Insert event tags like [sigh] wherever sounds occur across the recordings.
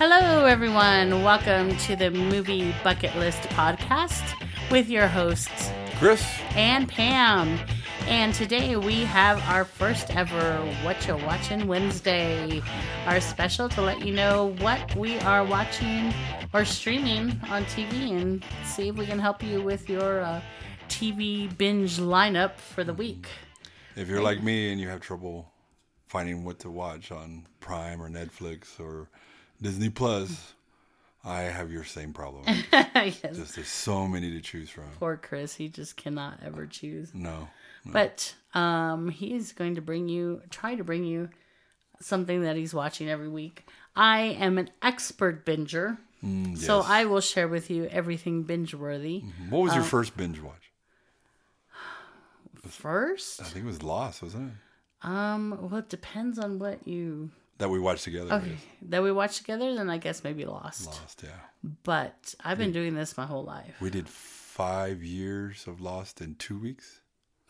Hello, everyone. Welcome to the Movie Bucket List podcast with your hosts, Chris, and Pam. And today we have our first ever What You Watching Wednesday, our special to let you know what we are watching or streaming on TV and see if we can help you with your uh, TV binge lineup for the week. if you're like me and you have trouble finding what to watch on Prime or Netflix or Disney Plus, I have your same problem. [laughs] yes. Just there's so many to choose from. Poor Chris, he just cannot ever choose. No. But um, he is going to bring you, try to bring you something that he's watching every week. I am an expert binger, so yes. I will share with you everything binge worthy. What was your Uh, first binge watch? First, I think it was Lost, wasn't it? um, well, it depends on what you That we watched together. okay that we watched together. Then I guess maybe Lost. Lost, yeah. But I've been doing this my whole life. We did five years of Lost in two weeks.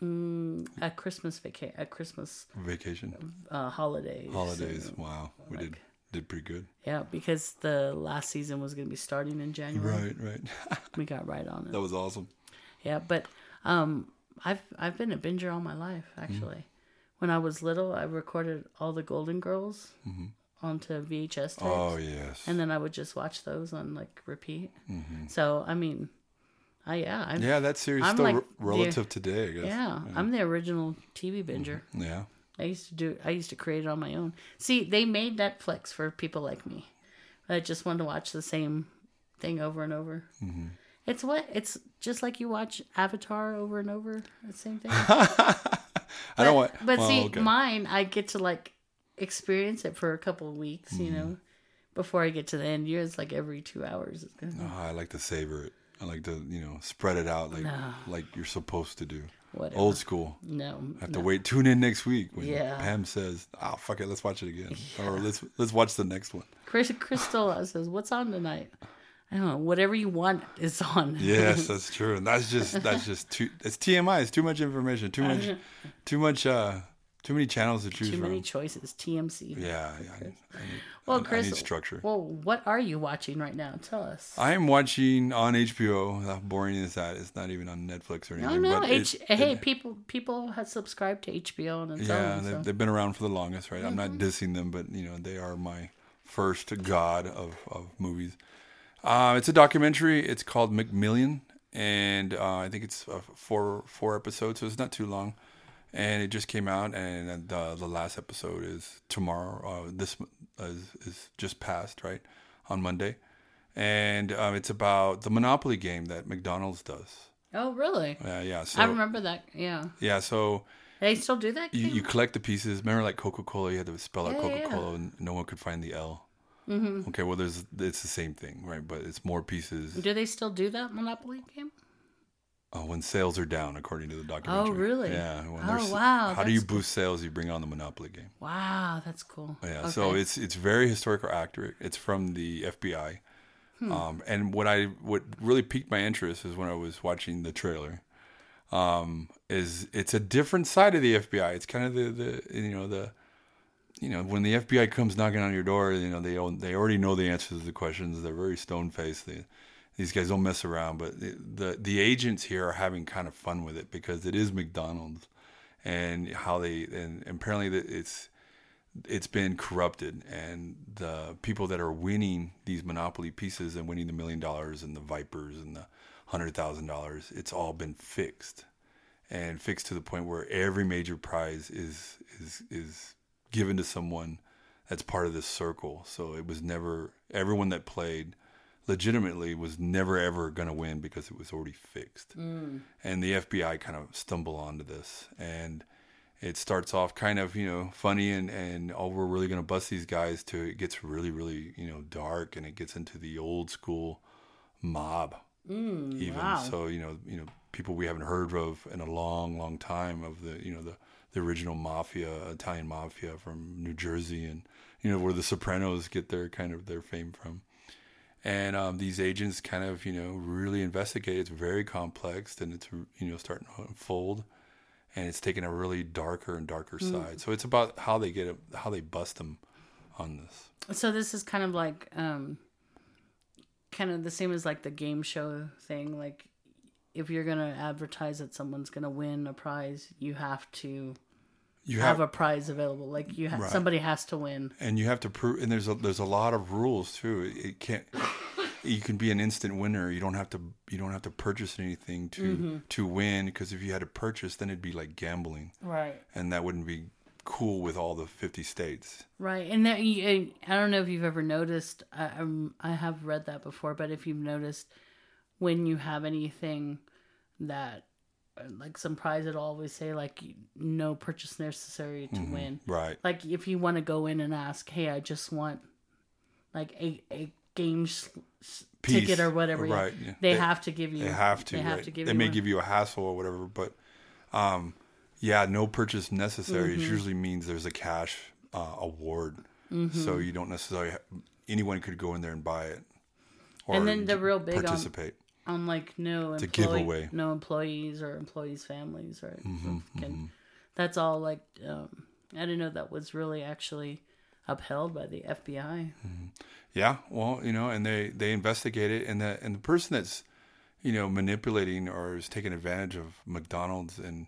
A Christmas vacation, a Christmas Vacation. uh, holidays. Holidays. Wow. We did did pretty good. Yeah, because the last season was going to be starting in January. Right, right. [laughs] We got right on it. that was awesome. Yeah, but um, I've I've been a binger all my life. Actually, when I was little, I recorded all the Golden Girls mm-hmm. onto VHS tapes, Oh yes. and then I would just watch those on like repeat. Mm-hmm. So I mean, I yeah, I'm, yeah, yeah, that series I'm still like the- relative today, I guess. Yeah. I'm the original TV binger. Mm-hmm. Yeah. I used to do. I used to create it on my own. See, they made Netflix for people like me. I just wanted to watch the same thing over and over. Mm-hmm. It's what it's just like you watch Avatar over and over. The same thing. [laughs] I don't want But well, see, okay. mine, I get to like experience it for a couple of weeks, you Mm-hmm. know, before I get to the end. It's like every two hours. It's gonna, Oh, I like to savor it. I like to, you know, spread it out like No. like you're supposed to do. Whatever. Old school. No, I have to wait. Tune in next week when Yeah. Pam says, "Oh fuck it, let's watch it again," [laughs] or let's let's watch the next one. Chris Crystal says, "What's on tonight?" I don't know. Whatever you want is on. Yes, [laughs] that's true, and that's just that's just too. It's TMI. It's too much information. Too much. [laughs] Too much. uh Too many channels to choose from. Too from. many choices. TMC. yeah, yeah. I, I need, Well, I- Chris, I need structure. Well, what are you watching right now? Tell us. I am watching on HBO. How boring is that? It's not even on Netflix or anything. No! but H- it- hey, it- people people have subscribed to HBO and it's Yeah, on. they've, So. they've been around for the longest, right? I'm not Mm-hmm. dissing them, but you know they are my first god of, of movies. Uh, it's a documentary. It's called McMillion, and uh, I think it's uh, four four episodes, so it's not too long. And it just came out, and the the last episode is tomorrow. Uh, this is, is just passed, right, on Monday, and um, it's about the Monopoly game that McDonald's does. oh really? Yeah, yeah, so I remember that. Yeah, yeah, so they still do that. you, game? you collect the pieces. Remember, like Coca Cola, you had to spell out Yeah, yeah, Coca Cola, and no one could find the L. Mm-hmm. Okay, well, there's it's the same thing, right? But it's more pieces do they still do that Monopoly game? uh, when sales are down, according to the documentary. Oh, really? Yeah. When Oh, wow, How do you boost sales? You bring on the Monopoly game. Wow, that's cool. Yeah. Okay. So it's it's very historical accurate. It's from the FBI. Hmm. Um, and what I what really piqued my interest is when I was watching the trailer. Um, is it's a different side of the FBI. It's kind of the, the you know the you know when the FBI comes knocking on your door, you know they they already know the answers to the questions. They're very stone faced. These guys don't mess around. But the, the the agents here are having kind of fun with it because it is McDonald's, and how they and apparently it's it's been corrupted and the people that are winning these monopoly pieces and winning the million dollars and the vipers and the hundred thousand dollars it's all been fixed and fixed to the point where every major prize is is is given to someone that's part of this circle. So it was never everyone that played legitimately was never ever going to win because it was already fixed. Mm. And the FBI kind of stumble onto this. And it starts off kind of you know funny and and oh we're really gonna bust these guys to it gets really really you know dark and it gets into the old school mob. Mm, Even wow. so you know you know people we haven't heard of in a long long time of the you know the the original mafia Italian mafia from New Jersey and you know where the Sopranos get their kind of their fame from. And um, these agents kind of you know really investigate. It's very complex and it's you know starting to unfold. And it's taking a really darker and darker side. So it's about how they get it, how they bust them on this. So this is kind of like um kind of the same as like the game show thing. Like if you're going to advertise that someone's going to win a prize, you have to You have, have, a prize available. Like you ha- Right. somebody has to win. and you have to prove. And there's a there's a lot of rules too. It, it can't. You can be an instant winner. You don't have to. You don't have to purchase anything to Mm-hmm. to win. Because if you had to purchase, then it'd be like gambling, Right. and that wouldn't be cool with all the 50 states. Right, and that I don't know if you've ever noticed. I, I have read that before, but if you've noticed, when you have anything that, like some prize, it'll always say like no purchase necessary to win. Right. Like if you want to go in and ask, hey, I just want like a a game Piece. ticket or whatever. Right, yeah. They, They- have to give you. They have to. They have right? to give. They may one. give you a hassle or whatever, but um, yeah, no purchase necessary. Mm-hmm. Usually means there's a cash uh, award, Mm-hmm. so you don't necessarily ha- anyone could go in there and buy it. Or And then the real big participate. on like no employee, giveaway. no employees or employees' families, right? Mm-hmm, So can- That's all like um, I didn't know that was really actually upheld by the FBI. Yeah, well, you know, and they they investigate it, and the and the person that's you know manipulating or is taking advantage of McDonald's, and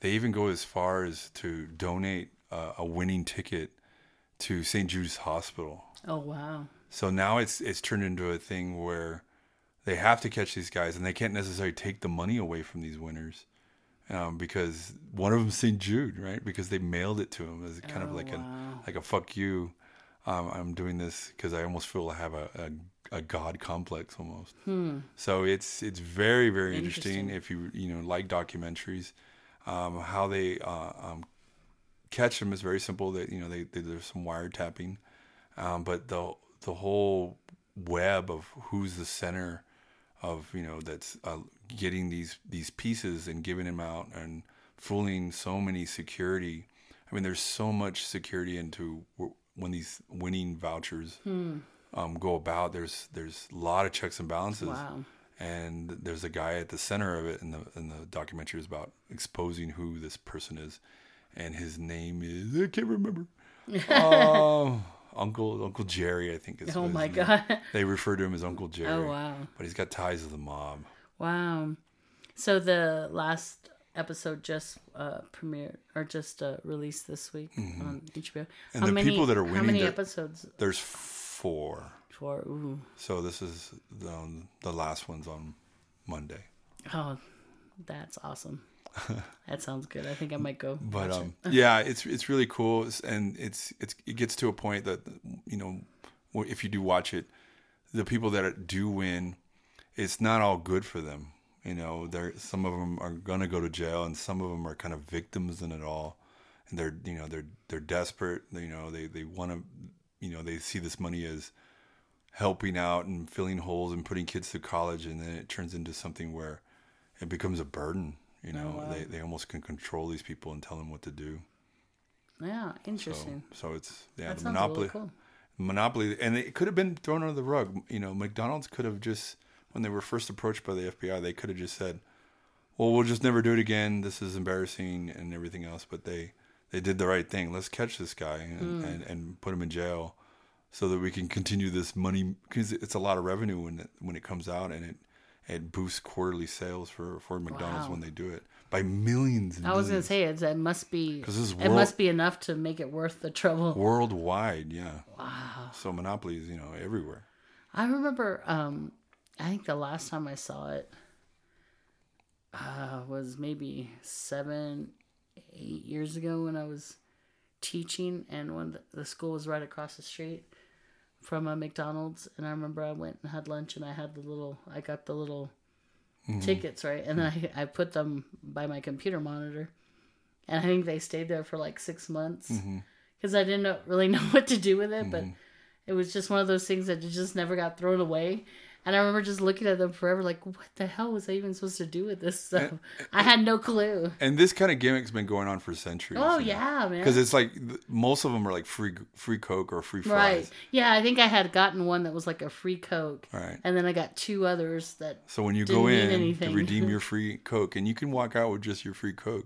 they even go as far as to donate uh, a winning ticket to St. Jude's Hospital. Oh wow! So now it's it's turned into a thing where they have to catch these guys, and they can't necessarily take the money away from these winners. Um, because one of them's [laughs] St. Jude, right? Because they mailed it to him as kind of Oh, like wow. a like a fuck you. Um, I'm doing this because I almost feel I have a, a, a god complex almost. So it's it's very very interesting, Hmm. Interesting. if you you know like documentaries. Um, how they uh, um, catch them is very simple. That you know they, they there's some wiretapping, um, but the the whole web of who's the center of you know that's uh, getting these these pieces and giving them out and fooling so many security. I mean, there's so much security into when these winning vouchers Hmm. um, go about. There's there's a lot of checks and balances Wow. and there's a guy at the center of it and the and the documentary is about exposing who this person is and his name is I can't remember oh [laughs] Uncle Uncle Jerry I think is Oh my name- god! [laughs] they refer to him as Uncle Jerry Oh wow! but he's got ties to the mob Wow. So the last episode just uh, premiered or just uh, released this week on HBO. Mm-hmm. And the people that are winning. How many the- episodes there's four for? Ooh. so this is the, the last one's on Monday Oh, that's awesome. That sounds good. I think I might go. but um yeah it's it's really cool. And it's it's it gets to a point that you know if you do watch it the people that do win it's not all good for them you know? There some of them are going to go to jail and some of them are kind of victims in it all. And they're you know they're they're desperate. They- you know they they want to you know they see this money as helping out and filling holes and putting kids through college and then it turns into something where it becomes a burden you know wow. they, they almost can control these people and tell them what to do Yeah, interesting. so it's yeah, that the monopoly, cool. monopoly, and it could have been thrown under the rug. You know, McDonald's could have just when they were first approached by the FBI, they could have just said, "Well, we'll just never do it again. This is embarrassing and everything else." But they they did the right thing. Let's catch this guy and, Hmm. and, and put him in jail so that we can continue this money because it's a lot of revenue when it, when it comes out and it it boosts quarterly sales for for McDonald's Wow. when they do it by millions. And I was gonna say it's, it must be 'Cause this is it must be enough to make it worth the trouble. worldwide, yeah. Wow. So monopolies, you know everywhere. I remember. Um, I think the last time I saw it uh, was maybe seven, eight years ago when I was teaching, and when the, the school was right across the street from a McDonald's, and I remember I went and had lunch, and I had the little, I got the little mm-hmm. tickets right, and I I put them by my computer monitor, and I think they stayed there for like six months mm-hmm. because I didn't know, really [laughs] know what to do with it, but mm-hmm. it was just one of those things that just never got thrown away. And I remember just looking at them forever, like, what the hell was I even supposed to do with this stuff? I had no clue. And this kind of gimmick's been going on for centuries. Oh yeah, man. Because it's like most of them are like free free Coke or free fries. right. Yeah, I think I had gotten one that was like a free Coke, Right. and then I got two others that. So when you go in to redeem your [laughs] free Coke, and you can walk out with just your free Coke,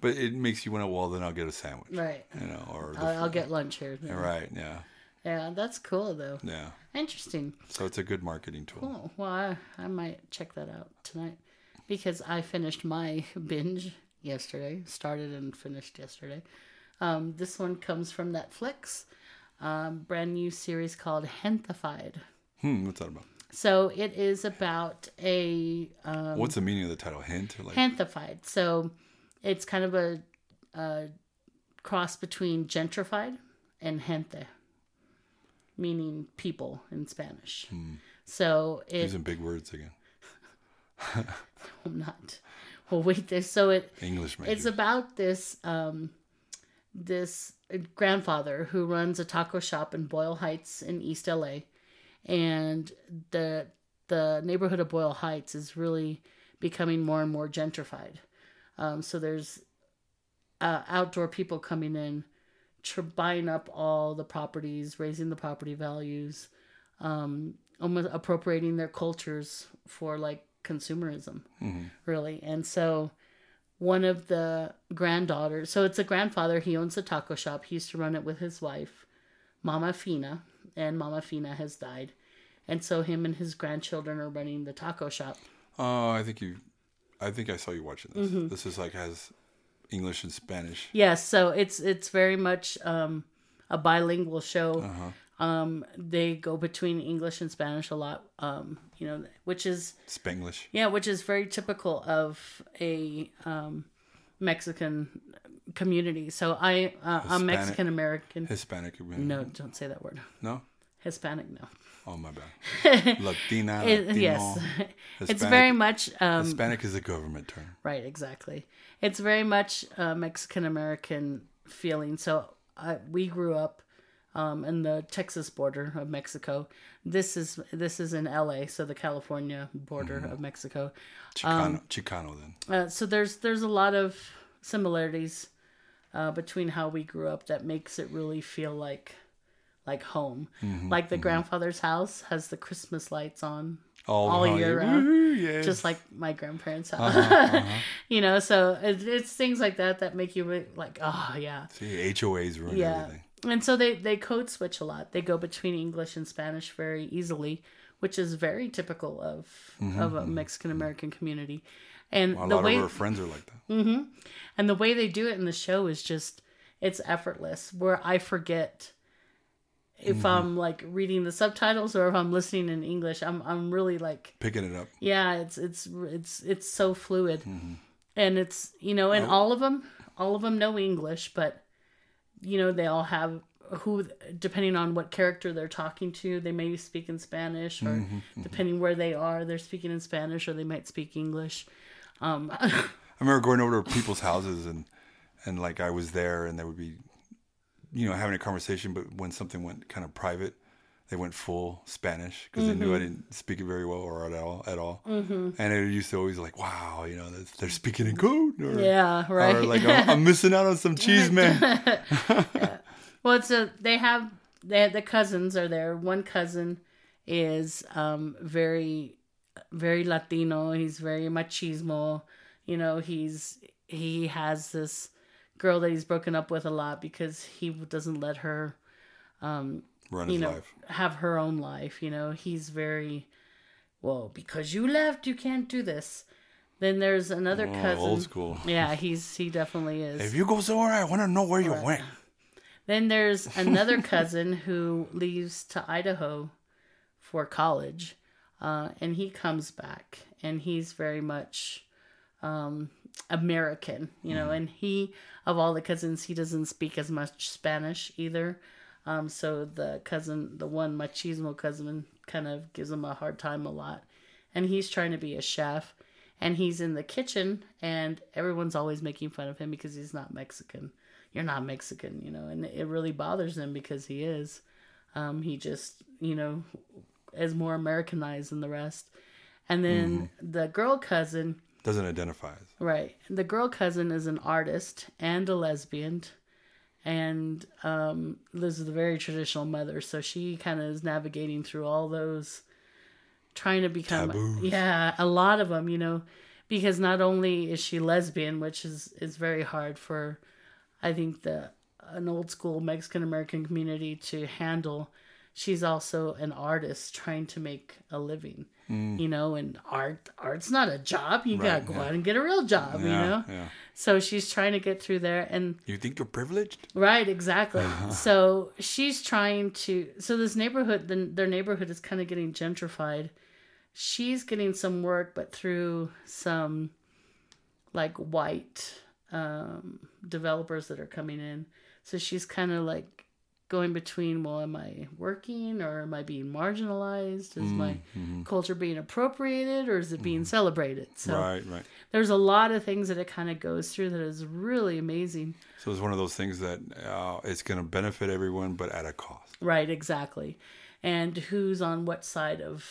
but it makes you want to. Well, then I'll get a sandwich. Right. You know, or I'll, I'll get lunch here. Right. Yeah. Yeah, that's cool though. Yeah. Interesting. So it's a good marketing tool. Cool. Well, I, I might check that out tonight because I finished my binge yesterday. Started and finished yesterday. Um, this one comes from Netflix. Um, brand new series called Hentified. Hmm, what's that about? So it is about a um, What's the meaning of the title? Hint? Like, Hentified. So it's kind of a, a cross between gentrified and gente, meaning people in Spanish. So it, using big words again. [laughs] I'm not. Well, wait. This so it English major. it's about this um, this grandfather who runs a taco shop in Boyle Heights in East LA, and the the neighborhood of Boyle Heights is really becoming more and more gentrified. Um, so there's uh, outdoor people coming in, tr- buying up all the properties, raising the property values, um, almost appropriating their cultures for like consumerism, really. And so one of the granddaughters, so it's a grandfather, he owns a taco shop. He used to run it with his wife, Mama Fina, and Mama Fina has died. And so him and his grandchildren are running the taco shop. Oh, I think you. I think I saw you watching this. Mm-hmm. This is like has English and Spanish. Yes, so it's it's very much um, a bilingual show. Um, they go between English and Spanish a lot. Um, you know, which is Spanglish. yeah, which is very typical of a um, Mexican community. So I uh, I'm Mexican American. Hispanic. No, don't say that word. No. Hispanic, no. Oh my bad. [laughs] Latina. It- Latino, yes, [laughs] it's very much um, Hispanic is a government term. Right, exactly. It's very much a Mexican American feeling. So uh, we grew up um, in the Texas border of Mexico. This is this is in L.A., so the California border Mm-hmm. of Mexico. Chicano. Chicano then. Uh, so there's there's a lot of similarities uh, between how we grew up that makes it really feel like like home. Mm-hmm, like the grandfather's house has the Christmas lights on All, all year round. Yes. just like my grandparents' house. Uh-huh, [laughs] you know, so it, it's things like that that make you re- like, oh yeah, See, HOAs ruin yeah. everything. And so they they code switch a lot. They go between English and Spanish very easily, which is very typical of of a Mexican American community. And Mm-hmm, A the lot way of our friends are like that. and the way they do it in the show is just it's effortless. Where I forget if Mm-hmm. I'm like reading the subtitles or if I'm listening in English. I'm I'm really like Picking it up. yeah it's it's it's it's so fluid Mm-hmm. and it's you know Oh. and all of them all of them know english but you know they all have who depending on what character they're talking to they may speak in spanish or Mm-hmm, depending where they are they're speaking in spanish or they might speak english um [laughs] I remember going over to people's houses and and like I was there and there would be, you know, having a conversation, but when something went kind of private, they went full Spanish because they knew I didn't speak it very well or at all at all. Mm-hmm. And it used to always like, wow, you know, they're, they're speaking in code, or, yeah right or like I'm, I'm missing out on some [laughs] cheese, man. [laughs] Well, it's a they have they the cousins are there. One cousin is um very very Latino. He's very machismo. You know, he's he has this girl that he's broken up with a lot because he doesn't let her Run you know life. have her own life. You know, he's very well because you left, you can't do this. Then there's another Oh, cousin. old school. [laughs] Yeah, he's he definitely is. If you go somewhere, I want to know where you went. Then there's [laughs] another cousin who leaves to Idaho for college, uh, and he comes back, and he's very much um, American, you know. And he, of all the cousins, he doesn't speak as much Spanish either. Um, so the cousin, the one machismo cousin, kind of gives him a hard time a lot, and he's trying to be a chef. And he's in the kitchen, and everyone's always making fun of him because he's not Mexican you're not Mexican, you know, and it really bothers him because he is. Um, he just, you know, is more Americanized than the rest. And then the girl cousin, Doesn't identify. as- right? The girl cousin is an artist and a lesbian, and um, lives with a very traditional mother. So she kind of is navigating through all those, trying to become, Taboos. yeah, a lot of them, you know, because not only is she lesbian, which is is very hard for I think the an old school Mexican American community to handle. She's also an artist trying to make a living, you know, and art art's not a job. You gotta Mm. Go yeah. out and get a real job, you know. yeah. So she's trying to get through there, and You think you're privileged? Right, exactly. [laughs] so she's trying to. So this neighborhood, the, their neighborhood is kind of getting gentrified. She's getting some work, but through some like white um, developers that are coming in. So she's kind of like going between. Well, am I working or am I being marginalized? Is my culture being appropriated or is it being celebrated? So Right, right. there's a lot of things that it kind of goes through that is really amazing. So it's one of those things that uh, it's going to benefit everyone, but at a cost. Right, exactly. And who's on what side of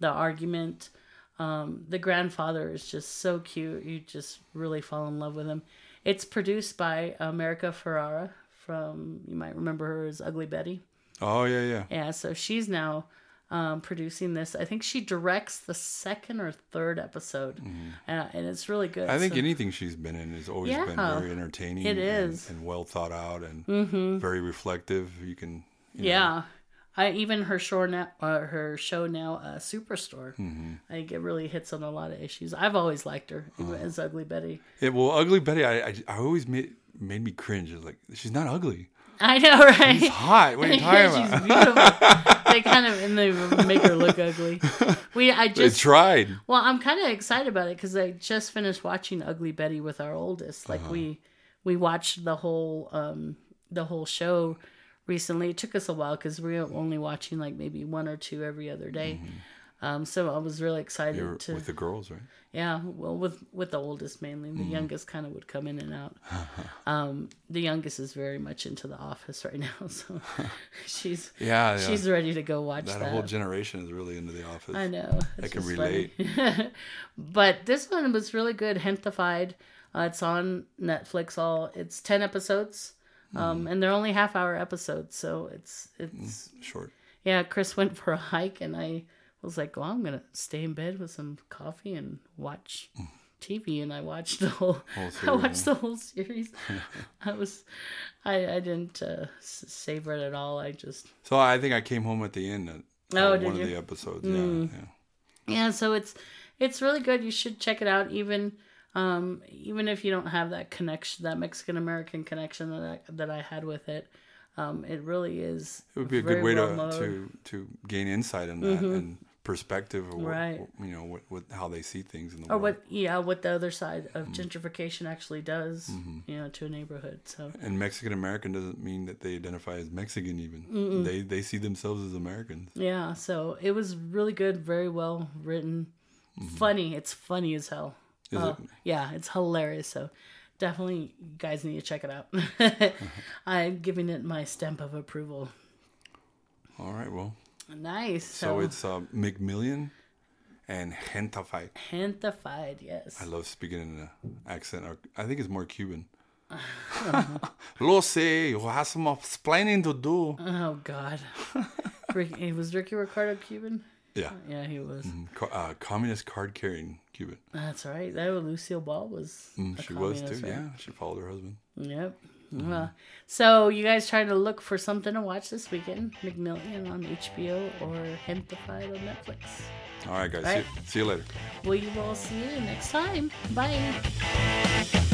the argument. Um, the grandfather is just so cute. You just really fall in love with him. It's produced by America Ferrera from, you might remember her as Ugly Betty. Oh yeah, yeah. Yeah, so she's now um, producing this. I think she directs the second or third episode, uh, and it's really good. Mm-hmm. I think So- anything she's been in has always been very entertaining. it and- is. and, well thought out and very reflective. You can, you know, Yeah. I even her show now, uh, her show now, uh, Superstore. Mm-hmm. I think it really hits on a lot of issues. I've always liked her Uh-huh. as Ugly Betty. Yeah, well, Ugly Betty, I, I, I always made made me cringe. Like she's not ugly. I know, right? She's hot. What are you [laughs] talking She's about? beautiful. [laughs] they kind of and they make her look ugly. We I just tried. well, I'm kind of excited about it because I just finished watching Ugly Betty with our oldest. Like Uh-huh. we we watched the whole um the whole show recently. It took us a while because we were only watching like maybe one or two every other day. Um, so I was really excited Mm-hmm. You're to with the girls, right? yeah, well, with with the oldest mainly, Mm-hmm. the youngest kind of would come in and out. [laughs] um, the youngest is very much into the office right now, [laughs] so she's [laughs] Yeah, yeah. she's ready to go watch that that. whole generation is really into the office. I know. I can relate. but this one was really good. Hentified. Uh, it's on Netflix. All it's ten episodes, um, and they're only half hour episodes, so it's it's Short. yeah. Chris [laughs] went for a hike, and I was like, "Well, I'm gonna stay in bed with some coffee and watch TV." And I watched the whole. [laughs] I watched the whole series. [laughs] I was, I I didn't uh, savor it at all. I just So I think I came home at the end. Of, Oh, one you? Mm. of the episodes. Yeah, yeah. yeah so it's it's really good you should check it out even um even if you don't have that connection that mexican american connection that I, that i had with it um it really is It would be a good way well to, to to gain insight in that and perspective of what, Mm-hmm. Right. you know what, what how they see things in the or world. what yeah what the other side of Mm-hmm. gentrification actually does you know to a neighborhood so And Mexican American doesn't mean that they identify as Mexican. Even they they see themselves as Americans. yeah so it was really good very well written funny it's funny as hell Mm-hmm. Is Oh, it? yeah it's hilarious so definitely you guys need to check it out [laughs] i'm giving it my stamp of approval All right, well, nice so, so, it's uh, McMillion and Gentefied. Hentified, yes I love speaking in an accent. Or I think it's more Cuban. [laughs] Lo sé, you have some explaining to do. oh god Rick, was ricky ricardo cuban Yeah, yeah he was Co- uh, communist card carrying Cuban. that's right that was lucille ball was Mm, a she was too. right? Yeah, she followed her husband. Yep. Well, so you guys try to look for something to watch this weekend? McMillion on HBO or Hentified on Netflix? All right, guys. Right. See, see you later. We will see you next time. Bye.